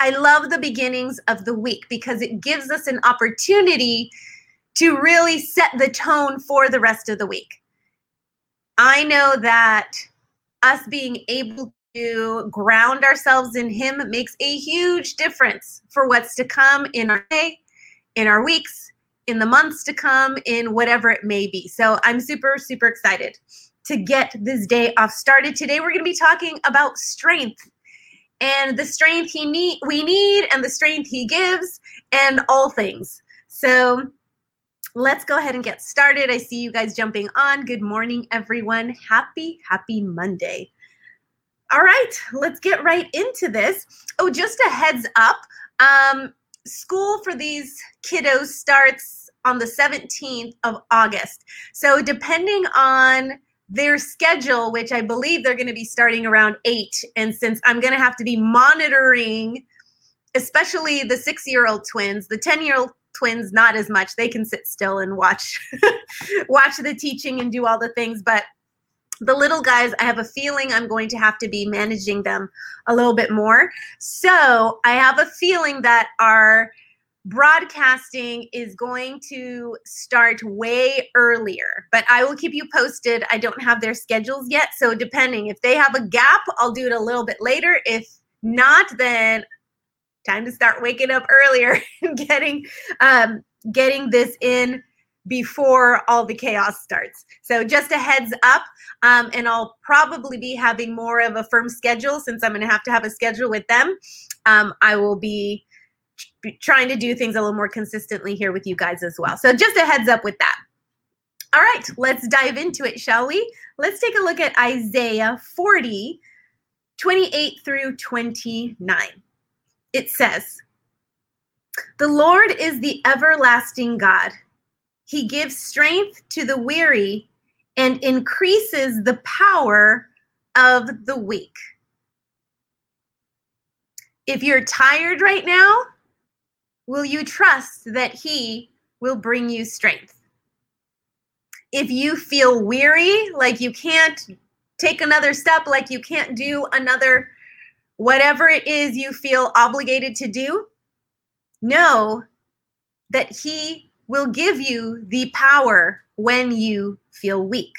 I love the beginnings of the week because it gives us an opportunity to really set the tone for the rest of the week. I know that us being able to ground ourselves in Him makes a huge difference for what's to come in our day, in our weeks, in the months to come, in whatever it may be. So I'm super, super excited to get this day off started. Today, we're going to be talking about strength and the strength he need we need and the strength he gives and all things. So let's go ahead and get started. I see you guys jumping on. Good morning, everyone. Happy, happy Monday. All right, let's get right into this. Oh, just a heads up. Um, school for these kiddos starts on the 17th of August. So depending on their schedule, which I believe they're going to be starting around eight. And since I'm going to have to be monitoring, especially the six year old twins, the 10 year old twins, not as much. They can sit still and watch, watch the teaching and do all the things. But the little guys, I have a feeling I'm going to have to be managing them a little bit more. So I have a feeling that our broadcasting is going to start way earlier, but I will keep you posted. I don't have their schedules yet. So, depending if they have a gap, I'll do it a little bit later. If not, then time to start waking up earlier and getting um, getting this in before all the chaos starts. So just a heads up, um, and I'll probably be having more of a firm schedule since I'm going to have to have a schedule with them. Um, I will be trying to do things a little more consistently here with you guys as well. So just a heads up with that. All right, let's dive into it, shall we? Let's take a look at Isaiah 40, 28 through 29. It says, The Lord is the everlasting God. He gives strength to the weary and increases the power of the weak. If you're tired right now, will you trust that He will bring you strength? If you feel weary, like you can't take another step, like you can't do another, whatever it is you feel obligated to do, know that He will give you the power when you feel weak.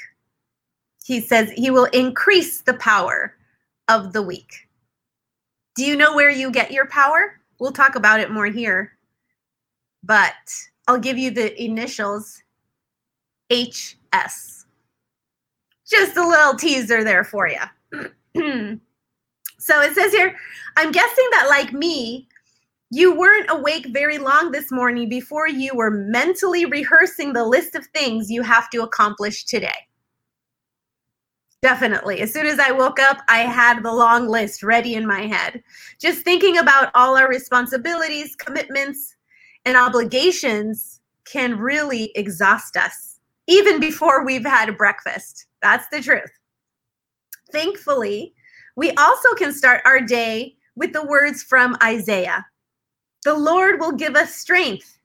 He says He will increase the power of the weak. Do you know where you get your power? We'll talk about it more here but I'll give you the initials HS. Just a little teaser there for you. so it says here, I'm guessing that, like me, you weren't awake very long this morning before you were mentally rehearsing the list of things you have to accomplish today. Definitely. As soon as I woke up, I had the long list ready in my head. Just thinking about all our responsibilities, commitments, and obligations can really exhaust us even before we've had a breakfast. That's the truth. Thankfully, we also can start our day with the words from Isaiah The Lord will give us strength.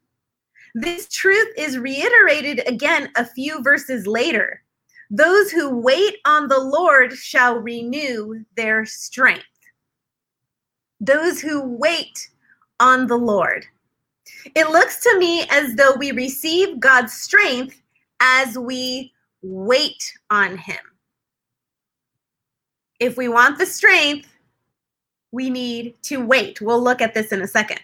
This truth is reiterated again a few verses later. Those who wait on the Lord shall renew their strength. Those who wait on the Lord. It looks to me as though we receive God's strength as we wait on Him. If we want the strength, we need to wait. We'll look at this in a second.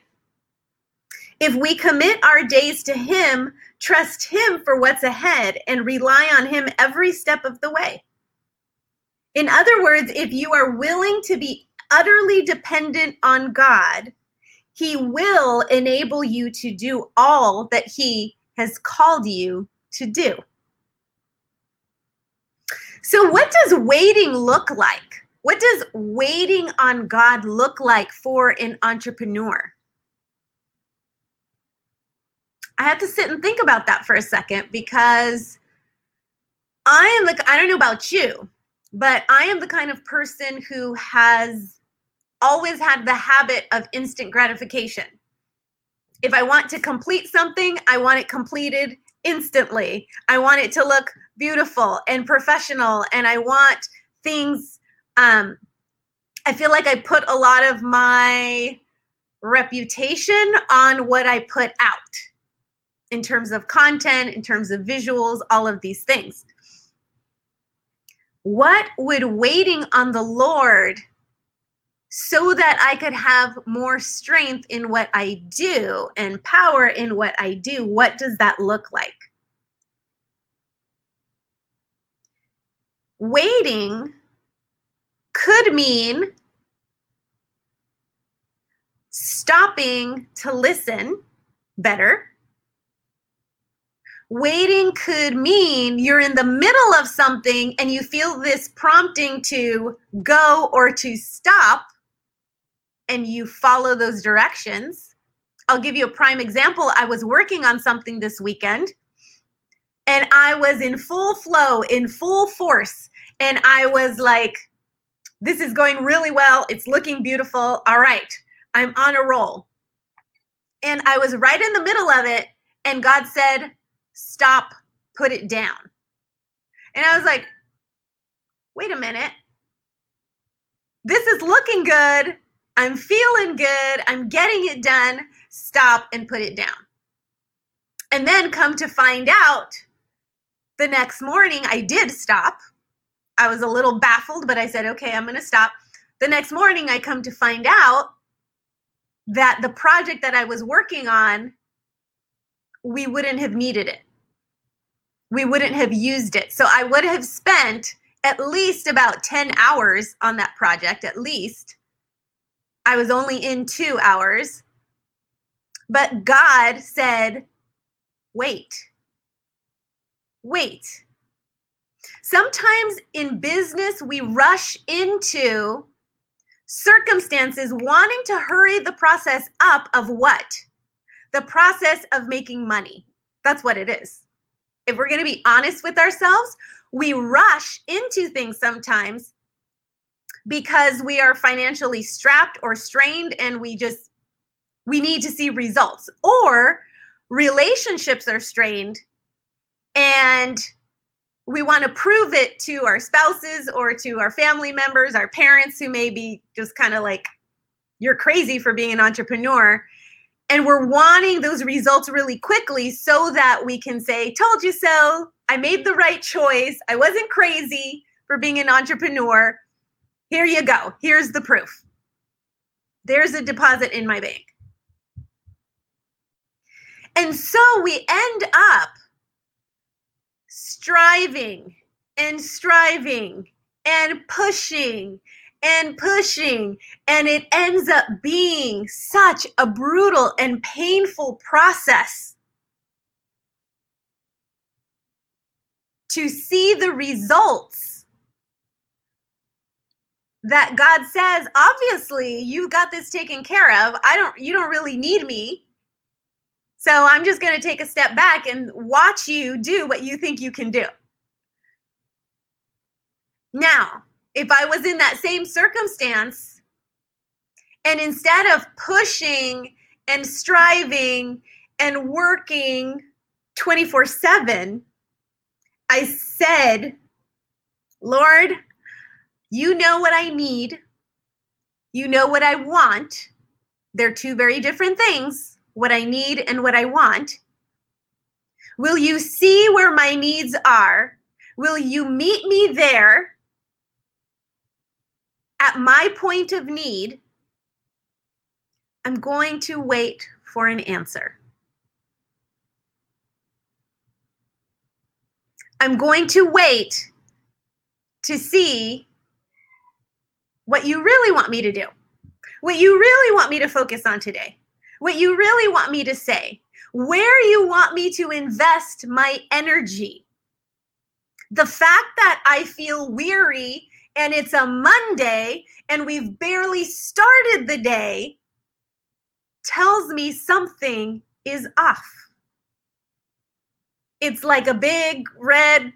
If we commit our days to Him, trust Him for what's ahead, and rely on Him every step of the way. In other words, if you are willing to be utterly dependent on God, he will enable you to do all that He has called you to do. So, what does waiting look like? What does waiting on God look like for an entrepreneur? I had to sit and think about that for a second because I am the I don't know about you, but I am the kind of person who has always had the habit of instant gratification. If I want to complete something, I want it completed instantly. I want it to look beautiful and professional and I want things um I feel like I put a lot of my reputation on what I put out in terms of content, in terms of visuals, all of these things. What would waiting on the Lord so that I could have more strength in what I do and power in what I do, what does that look like? Waiting could mean stopping to listen better. Waiting could mean you're in the middle of something and you feel this prompting to go or to stop, and you follow those directions. I'll give you a prime example. I was working on something this weekend and I was in full flow, in full force. And I was like, this is going really well. It's looking beautiful. All right, I'm on a roll. And I was right in the middle of it. And God said, stop, put it down. And I was like, wait a minute. This is looking good. I'm feeling good. I'm getting it done. Stop and put it down. And then come to find out the next morning, I did stop. I was a little baffled, but I said, okay, I'm going to stop. The next morning, I come to find out that the project that I was working on, we wouldn't have needed it. We wouldn't have used it. So I would have spent at least about 10 hours on that project, at least. I was only in two hours. But God said, wait, wait. Sometimes in business, we rush into circumstances wanting to hurry the process up of what? The process of making money. That's what it is. If we're going to be honest with ourselves, we rush into things sometimes because we are financially strapped or strained and we just we need to see results or relationships are strained and we want to prove it to our spouses or to our family members, our parents who may be just kind of like, you're crazy for being an entrepreneur. And we're wanting those results really quickly so that we can say, told you so. I made the right choice. I wasn't crazy for being an entrepreneur. Here you go. Here's the proof. There's a deposit in my bank. And so we end up striving and striving and pushing and pushing. And it ends up being such a brutal and painful process to see the results that God says, obviously, you got this taken care of. I don't, you don't really need me. So I'm just going to take a step back and watch you do what you think you can do. Now, if I was in that same circumstance and instead of pushing and striving and working 24 7, I said, Lord, you know what I need. You know what I want. They're two very different things what I need and what I want? Will you see where my needs are? Will you meet me there at my point of need? I'm going to wait for an answer. I'm going to wait to see what you really want me to do, what you really want me to focus on today what you really want me to say, where you want me to invest my energy. The fact that I feel weary and it's a Monday and we've barely started the day tells me something is off. it's like a big red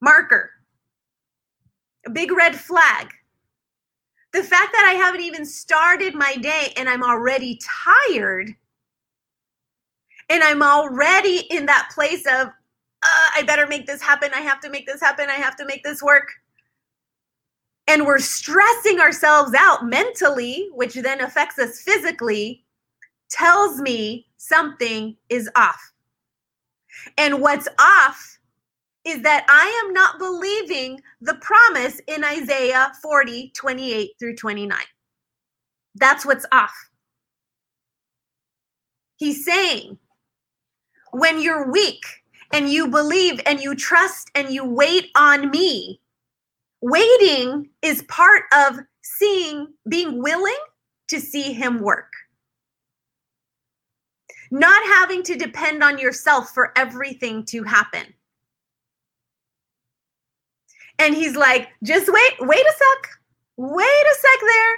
marker, a big red flag. The fact that I haven't even started my day and I'm already tired and I'm already in that place of, uh, I better make this happen. I have to make this happen. I have to make this work. And we're stressing ourselves out mentally, which then affects us physically, tells me something is off. And what's off is that I am not believing the promise in Isaiah 40, 28 through 29. That's what's off. He's saying, when you're weak and you believe and you trust and you wait on me, waiting is part of seeing, being willing to see him work not having to depend on yourself for everything to happen. And he's like, just wait, wait a sec, wait a sec there.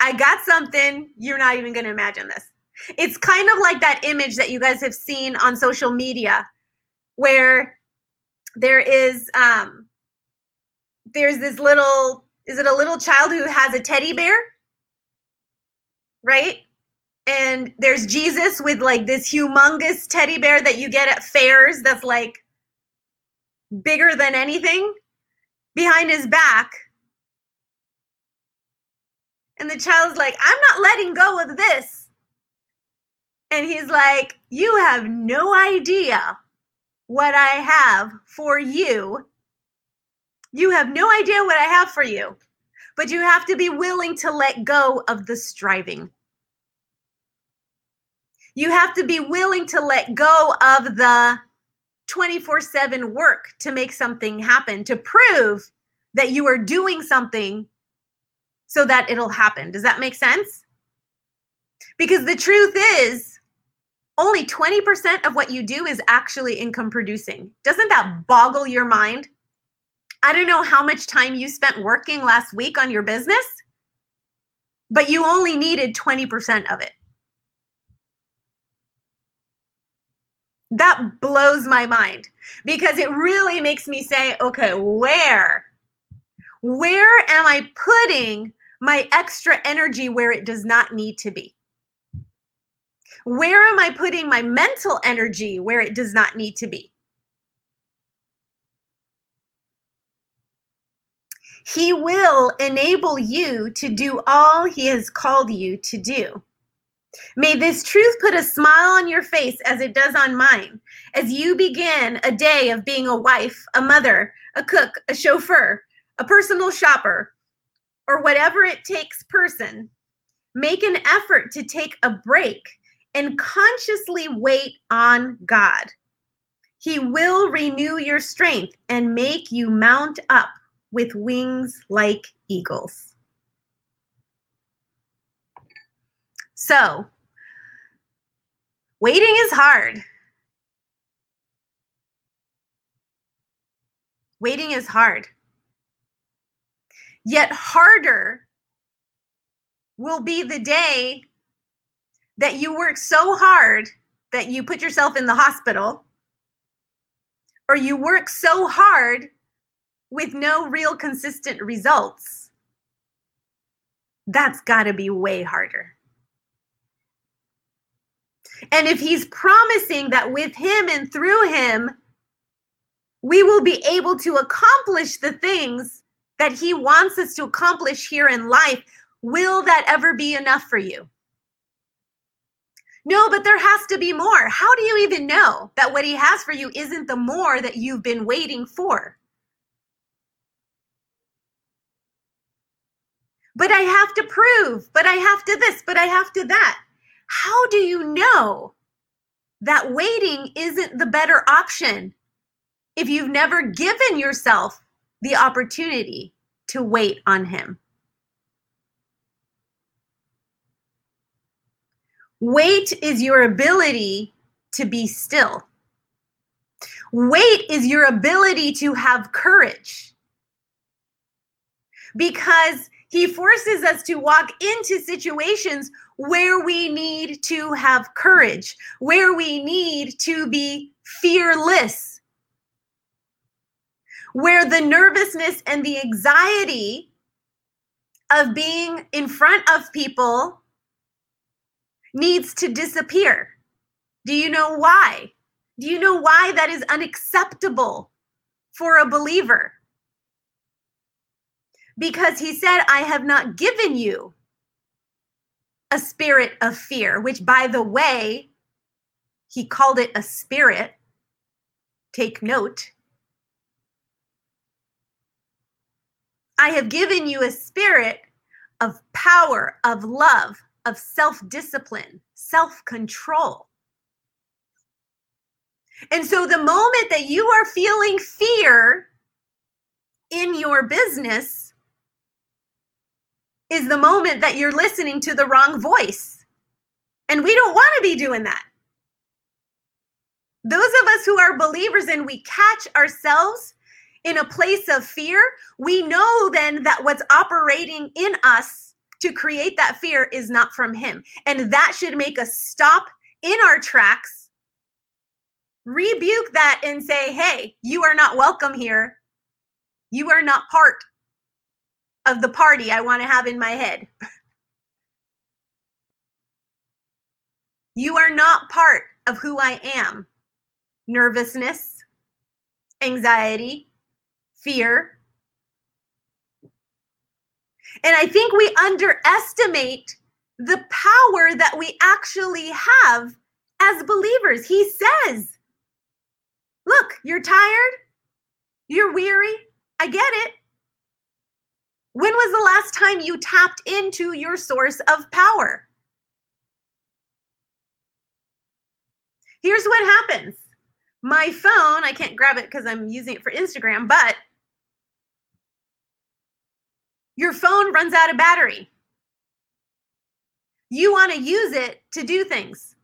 I got something. You're not even going to imagine this. It's kind of like that image that you guys have seen on social media where there is um there's this little is it a little child who has a teddy bear? Right? and there's Jesus with like this humongous teddy bear that you get at fairs that's like bigger than anything behind his back. And the child's like, I'm not letting go of this. And he's like, You have no idea what I have for you. You have no idea what I have for you, but you have to be willing to let go of the striving. You have to be willing to let go of the 24 7 work to make something happen, to prove that you are doing something so that it'll happen. Does that make sense? Because the truth is, only 20% of what you do is actually income producing. Doesn't that boggle your mind? I don't know how much time you spent working last week on your business, but you only needed 20% of it. That blows my mind because it really makes me say, okay, where? Where am I putting my extra energy where it does not need to be? Where am I putting my mental energy where it does not need to be? He will enable you to do all he has called you to do. May mm. this truth put a smile on your face as it does on mine as you begin a day of being a wife, a mother, a cook, a chauffeur, a personal shopper, or whatever it takes person. Make an effort to take a break and consciously wait on God. He will renew your strength and make you mount up with wings like eagles. So, waiting is hard. Waiting is hard. Yet, harder will be the day that you work so hard that you put yourself in the hospital, or you work so hard with no real consistent results. That's got to be way harder. And if he's promising that with him and through him, we will be able to accomplish the things that he wants us to accomplish here in life, will that ever be enough for you? No, but there has to be more. How do you even know that what he has for you isn't the more that you've been waiting for? But I have to prove, but I have to this, but I have to that. How do you know that waiting isn't the better option if you've never given yourself the opportunity to wait on Him? Wait is your ability to be still. Wait is your ability to have courage. because he forces us to walk into situations where we need to have courage, where we need to be fearless, where the nervousness and the anxiety of being in front of people needs to disappear. Do you know why? Do you know why that is unacceptable for a believer? Because he said, I have not given you a spirit of fear, which, by the way, he called it a spirit. Take note. I have given you a spirit of power, of love, of self discipline, self control. And so the moment that you are feeling fear in your business is the moment that you're listening to the wrong voice. And we don't want to be doing that. Those of us who are believers and we catch ourselves in a place of fear, we know then that what's operating in us to create that fear is not from Him. And that should make us stop in our tracks, rebuke that, and say, hey, you are not welcome here. You are not part of the party I want to have in my head. You are not part of who I am. Nervousness, anxiety, fear. And I think we underestimate the power that we actually have as believers. He says, Look, you're tired, you're weary. I get it. When was the last time you tapped into your source of power? Here's what happens my phone, I can't grab it because I'm using it for Instagram, but your phone runs out of battery. You want to use it to do things,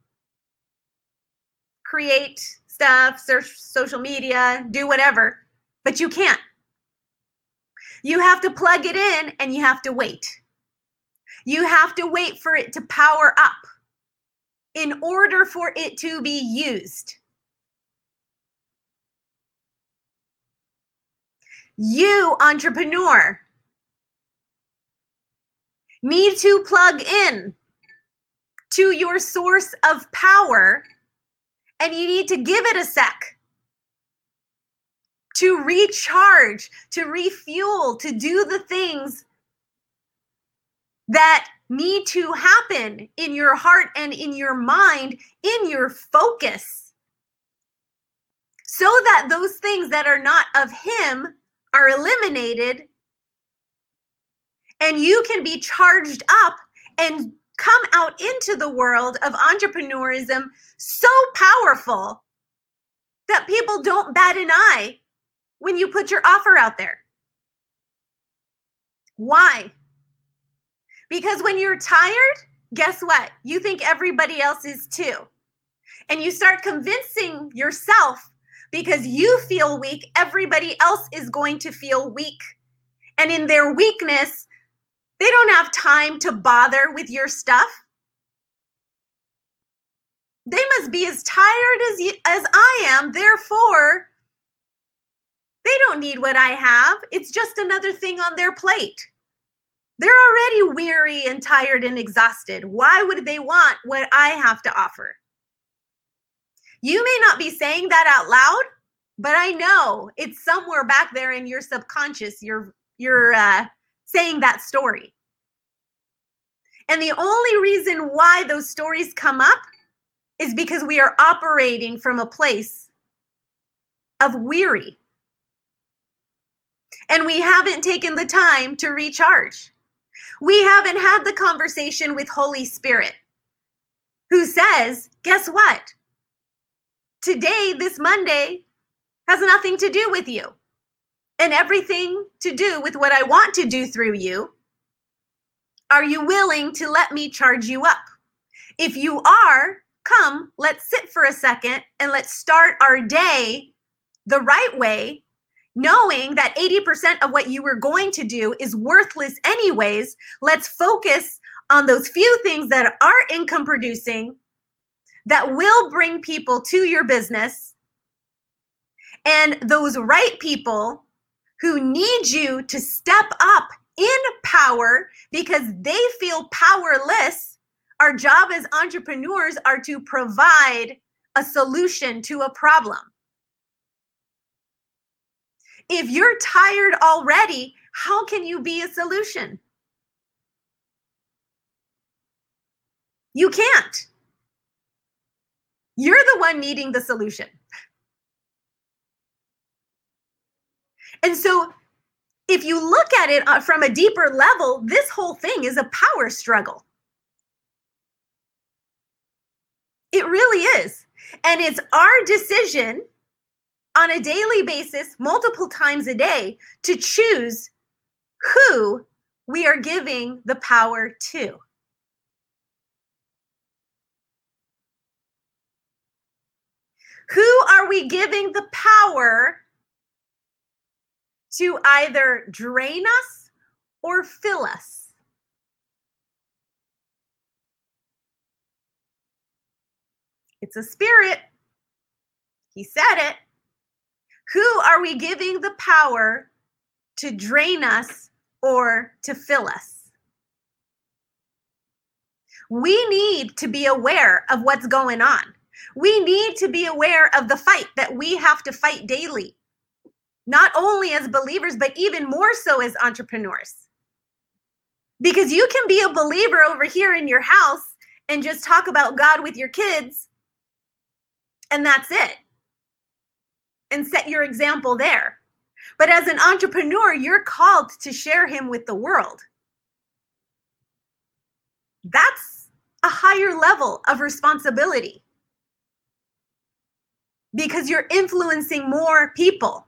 create stuff, search social media, do whatever, but you can't. You have to plug it in and you have to wait. You have to wait for it to power up in order for it to be used. You, entrepreneur, need to plug in to your source of power and you need to give it a sec to recharge, to refuel, to do the things that need to happen in your heart and in your mind, in your focus, so that those things that are not of Him are eliminated and you can be charged up and come out into the world of entrepreneurism so powerful that people don't bat an eye when you put your offer out there. Why? Because when you're tired, guess what? You think everybody else is too. And you start convincing yourself because you feel weak, everybody else is going to feel weak. And in their weakness, they don't have time to bother with your stuff. They must be as tired as you, as I am. Therefore, they don't need what I have. It's just another thing on their plate. They're already weary and tired and exhausted. Why would they want what I have to offer? You may not be saying that out loud, but I know it's somewhere back there in your subconscious. You're you're uh, saying that story. And the only reason why those stories come up is because we are operating from a place of weary and we haven't taken the time to recharge. We haven't had the conversation with Holy Spirit who says, guess what? Today, this Monday, has nothing to do with you and everything to do with what I want to do through you. Are you willing to let me charge you up? If you are, come, let's sit for a second and let's start our day the right way knowing that 80% of what you were going to do is worthless anyways, let's focus on those few things that are income producing that will bring people to your business and those right people who need you to step up in power because they feel powerless. Our job as entrepreneurs are to provide a solution to a problem. If you're tired already, how can you be a solution? You can't. You're the one needing the solution. And so, if you look at it uh, from a deeper level, this whole thing is a power struggle. It really is. And it's our decision on a daily basis, multiple times a day, to choose who we are giving the power to. Who are we giving the power to either drain us or fill us? It's a spirit. He said it. Who are we giving the power to drain us or to fill us? We need to be aware of what's going on. We need to be aware of the fight that we have to fight daily, not only as believers, but even more so as entrepreneurs. Because you can be a believer over here in your house and just talk about God with your kids, and that's it and set your example there. But as an entrepreneur, you're called to share him with the world. That's a higher level of responsibility because you're influencing more people.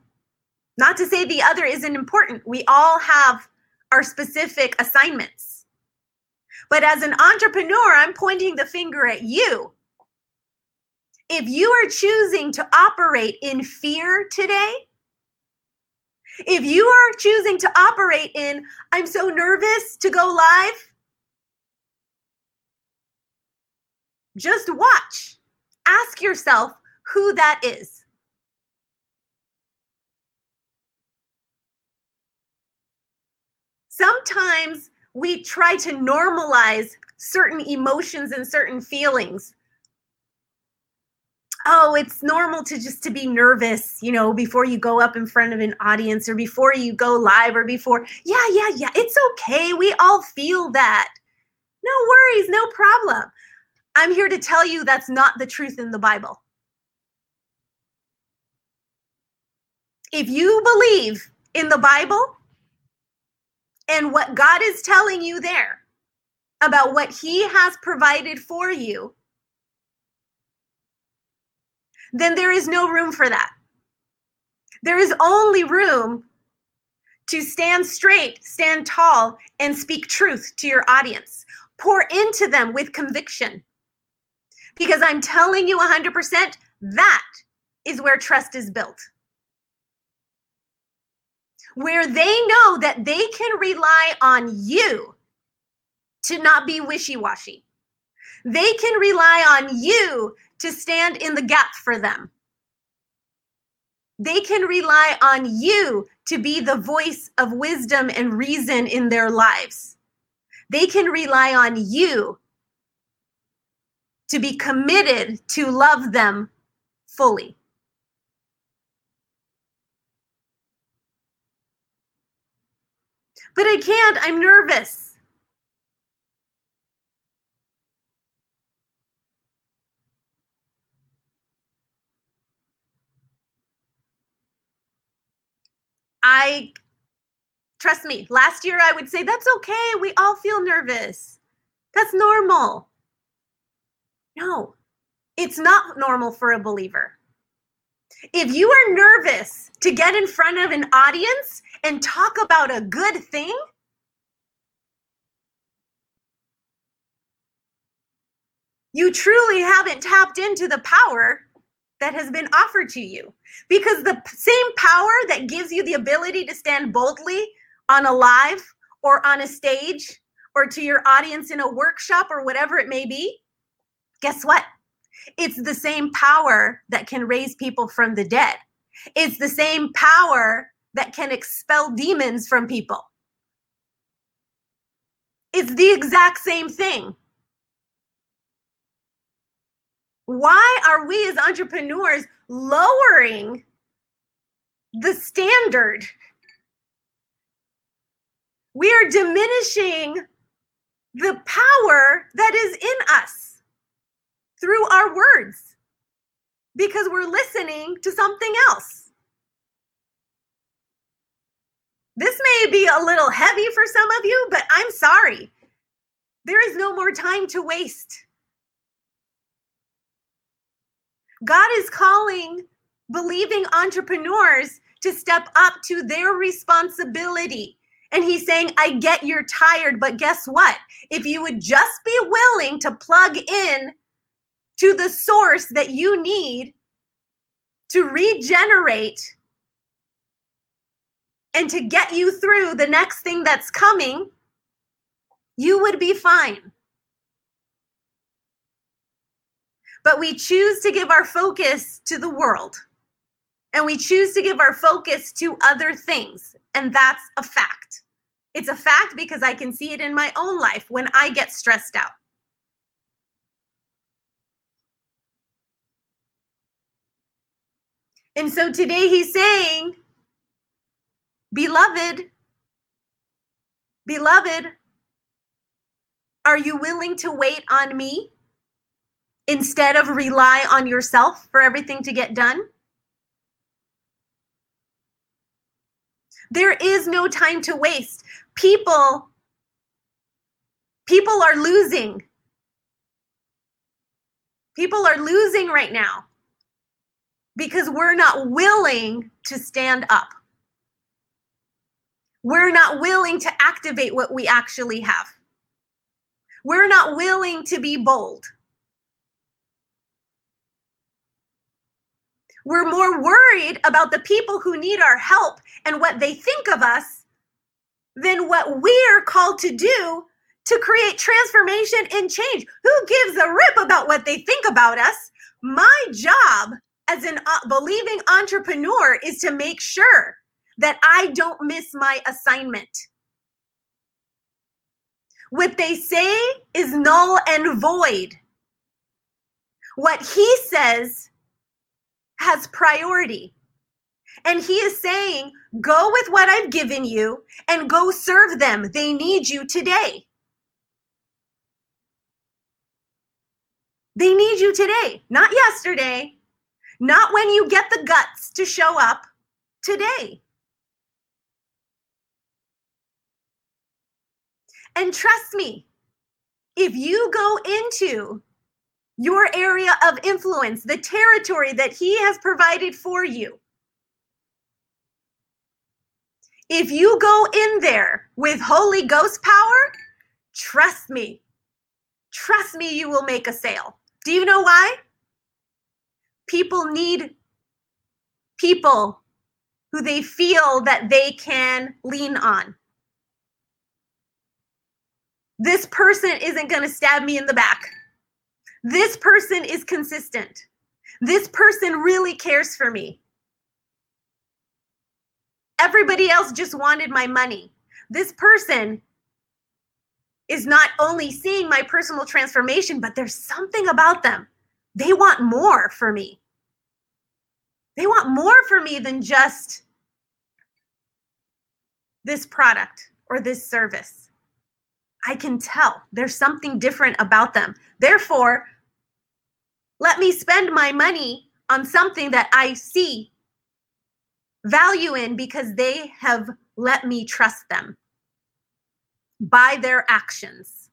Not to say the other isn't important. We all have our specific assignments. But as an entrepreneur, I'm pointing the finger at you if you are choosing to operate in fear today, if you are choosing to operate in, I'm so nervous to go live, just watch. Ask yourself who that is. Sometimes we try to normalize certain emotions and certain feelings oh it's normal to just to be nervous you know before you go up in front of an audience or before you go live or before yeah yeah yeah it's okay we all feel that. No worries no problem. I'm here to tell you that's not the truth in the bible. If you believe in the bible and what god is telling you there about what he has provided for you then there is no room for that. There is only room to stand straight, stand tall, and speak truth to your audience. Pour into them with conviction. Because I'm telling you 100%, that is where trust is built. Where they know that they can rely on you to not be wishy washy. They can rely on you to stand in the gap for them. They can rely on you to be the voice of wisdom and reason in their lives. They can rely on you to be committed to love them fully. But I can't, I'm nervous. I trust me, last year I would say that's okay. We all feel nervous. That's normal. No, it's not normal for a believer. If you are nervous to get in front of an audience and talk about a good thing, you truly haven't tapped into the power that has been offered to you. Because the same power that gives you the ability to stand boldly on a live or on a stage or to your audience in a workshop or whatever it may be, guess what? It's the same power that can raise people from the dead. It's the same power that can expel demons from people. It's the exact same thing. Why are we as entrepreneurs lowering the standard? We are diminishing the power that is in us through our words because we're listening to something else. This may be a little heavy for some of you, but I'm sorry. There is no more time to waste. God is calling believing entrepreneurs to step up to their responsibility. And he's saying, I get you're tired, but guess what? If you would just be willing to plug in to the source that you need to regenerate and to get you through the next thing that's coming, you would be fine. But we choose to give our focus to the world and we choose to give our focus to other things. And that's a fact. It's a fact because I can see it in my own life when I get stressed out. And so today he's saying, Beloved, beloved, are you willing to wait on me instead of rely on yourself for everything to get done? There is no time to waste. People people are losing. People are losing right now because we're not willing to stand up we're not willing to activate what we actually have. We're not willing to be bold. We're more worried about the people who need our help and what they think of us than what we're called to do to create transformation and change. Who gives a rip about what they think about us? My job as an uh, believing entrepreneur is to make sure that I don't miss my assignment. What they say is null and void. What he says has priority. And he is saying, go with what I've given you and go serve them. They need you today. They need you today, not yesterday, not when you get the guts to show up today. And trust me, if you go into your area of influence, the territory that He has provided for you, if you go in there with Holy Ghost power, trust me, trust me, you will make a sale. Do you know why? People need people who they feel that they can lean on. This person isn't going to stab me in the back. This person is consistent. This person really cares for me. Everybody else just wanted my money. This person is not only seeing my personal transformation, but there's something about them. They want more for me. They want more for me than just this product or this service. I can tell there's something different about them. Therefore, let me spend my money on something that I see value in because they have let me trust them by their actions.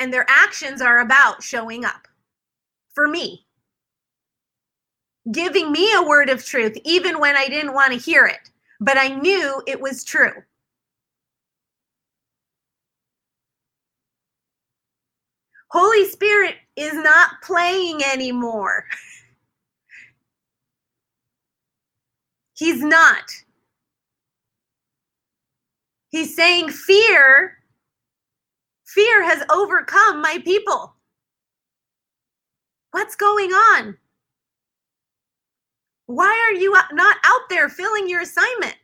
And their actions are about showing up for me, giving me a word of truth, even when I didn't want to hear it, but I knew it was true. Holy Spirit is not playing anymore. He's not. He's saying, Fear, fear has overcome my people. What's going on? Why are you not out there filling your assignment?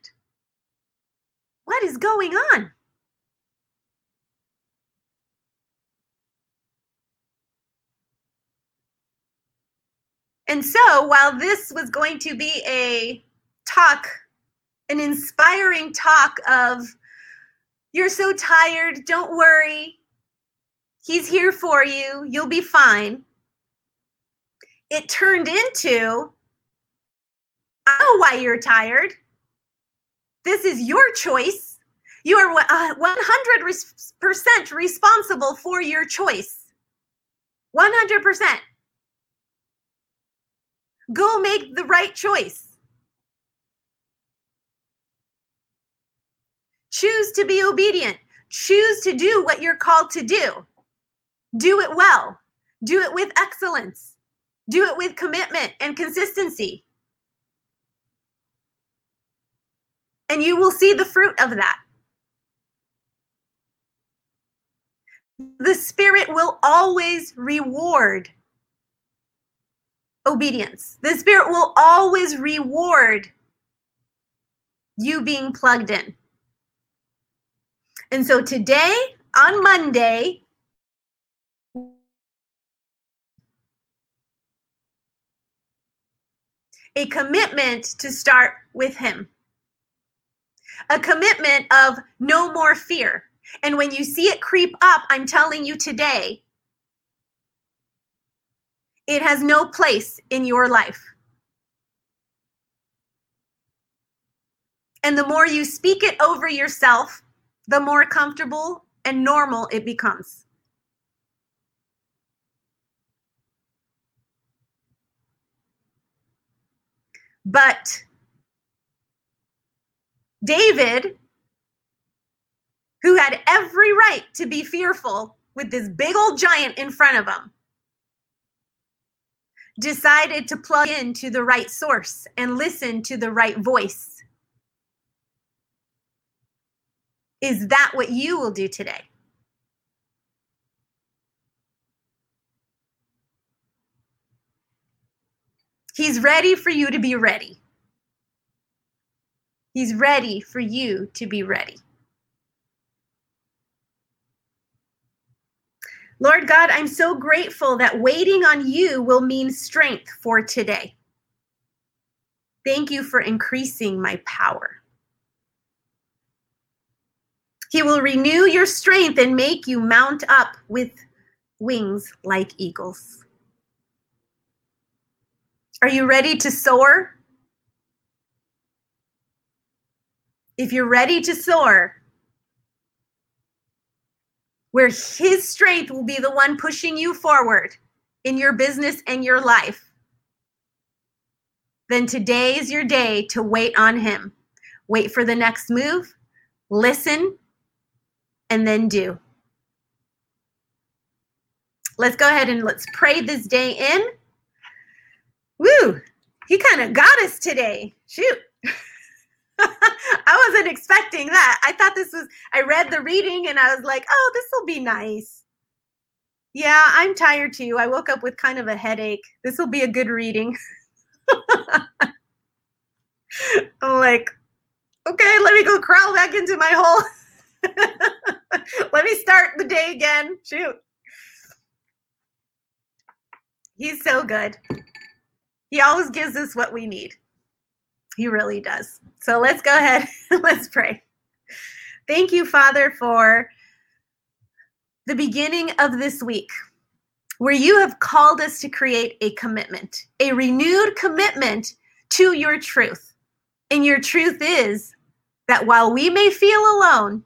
What is going on? And so, while this was going to be a talk, an inspiring talk of, you're so tired, don't worry, he's here for you, you'll be fine, it turned into, I know why you're tired. This is your choice. You are 100% uh, responsible for your choice. 100%. Go make the right choice. Choose to be obedient. Choose to do what you're called to do. Do it well. Do it with excellence. Do it with commitment and consistency. And you will see the fruit of that. The Spirit will always reward obedience. The Spirit will always reward you being plugged in. And so today, on Monday, a commitment to start with Him, a commitment of no more fear. And when you see it creep up, I'm telling you today, it has no place in your life. And the more you speak it over yourself, the more comfortable and normal it becomes. But David, who had every right to be fearful with this big old giant in front of him, decided to plug into the right source and listen to the right voice. Is that what you will do today? He's ready for you to be ready. He's ready for you to be ready. Lord God, I'm so grateful that waiting on you will mean strength for today. Thank you for increasing my power. He will renew your strength and make you mount up with wings like eagles. Are you ready to soar? If you're ready to soar, where his strength will be the one pushing you forward in your business and your life, then today is your day to wait on him. Wait for the next move, listen, and then do. Let's go ahead and let's pray this day in. Woo! He kind of got us today. Shoot. I wasn't expecting that. I thought this was, I read the reading and I was like, oh, this will be nice. Yeah, I'm tired too. I woke up with kind of a headache. This will be a good reading. I'm like, okay, let me go crawl back into my hole. let me start the day again. Shoot. He's so good. He always gives us what we need. He really does. So let's go ahead. let's pray. Thank you, Father, for the beginning of this week where you have called us to create a commitment, a renewed commitment to your truth. And your truth is that while we may feel alone,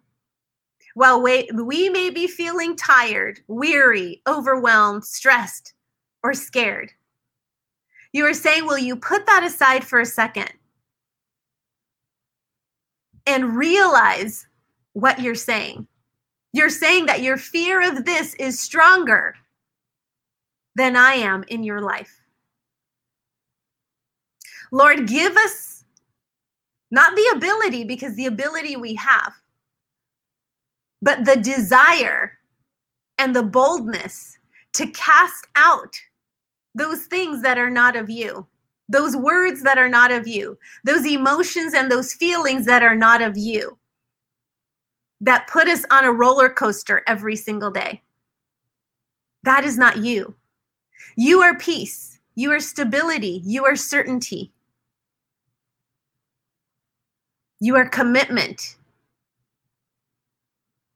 while we, we may be feeling tired, weary, overwhelmed, stressed, or scared, you are saying, Will you put that aside for a second and realize what you're saying. You're saying that your fear of this is stronger than I am in your life. Lord, give us not the ability, because the ability we have, but the desire and the boldness to cast out those things that are not of you, those words that are not of you, those emotions and those feelings that are not of you, that put us on a roller coaster every single day. That is not you. You are peace, you are stability, you are certainty. You are commitment.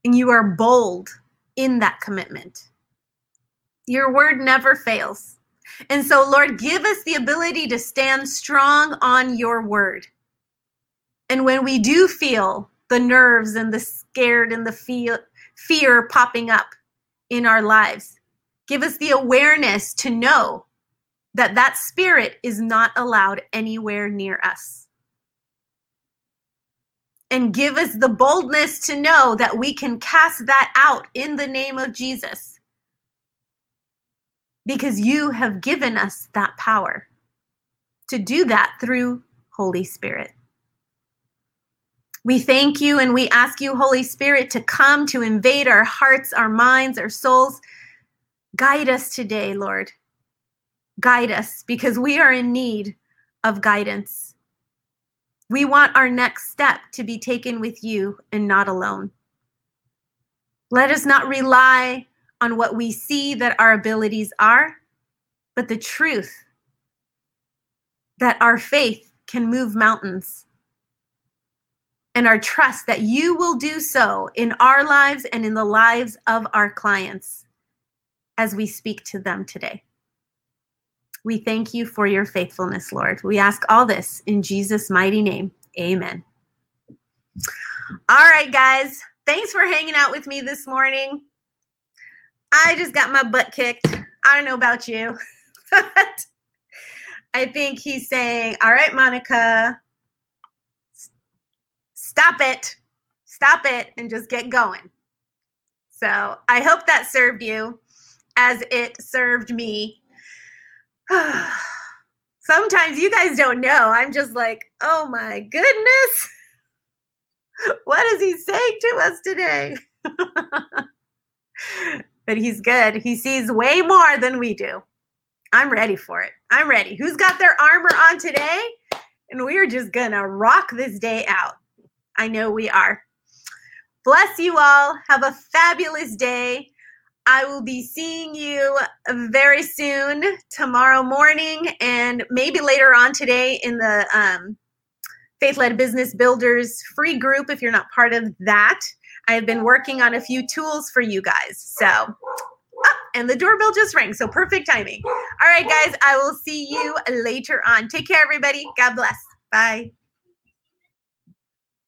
And you are bold in that commitment. Your word never fails. And so, Lord, give us the ability to stand strong on your word. And when we do feel the nerves and the scared and the fear, fear popping up in our lives, give us the awareness to know that that spirit is not allowed anywhere near us and give us the boldness to know that we can cast that out in the name of Jesus. Because you have given us that power to do that through Holy Spirit. We thank you and we ask you, Holy Spirit, to come to invade our hearts, our minds, our souls. Guide us today, Lord. Guide us because we are in need of guidance. We want our next step to be taken with you and not alone. Let us not rely on what we see that our abilities are, but the truth that our faith can move mountains and our trust that you will do so in our lives and in the lives of our clients as we speak to them today. We thank you for your faithfulness, Lord. We ask all this in Jesus' mighty name. Amen. All right, guys. Thanks for hanging out with me this morning. I just got my butt kicked. I don't know about you, but I think he's saying, All right, Monica, stop it. Stop it and just get going. So I hope that served you as it served me Sometimes you guys don't know. I'm just like, oh my goodness. What is he saying to us today? but he's good. He sees way more than we do. I'm ready for it. I'm ready. Who's got their armor on today? And we're just going to rock this day out. I know we are. Bless you all. Have a fabulous day. I will be seeing you very soon tomorrow morning and maybe later on today in the um, Faith Led Business Builders free group if you're not part of that. I have been working on a few tools for you guys. So, oh, and the doorbell just rang. So, perfect timing. All right, guys, I will see you later on. Take care, everybody. God bless. Bye.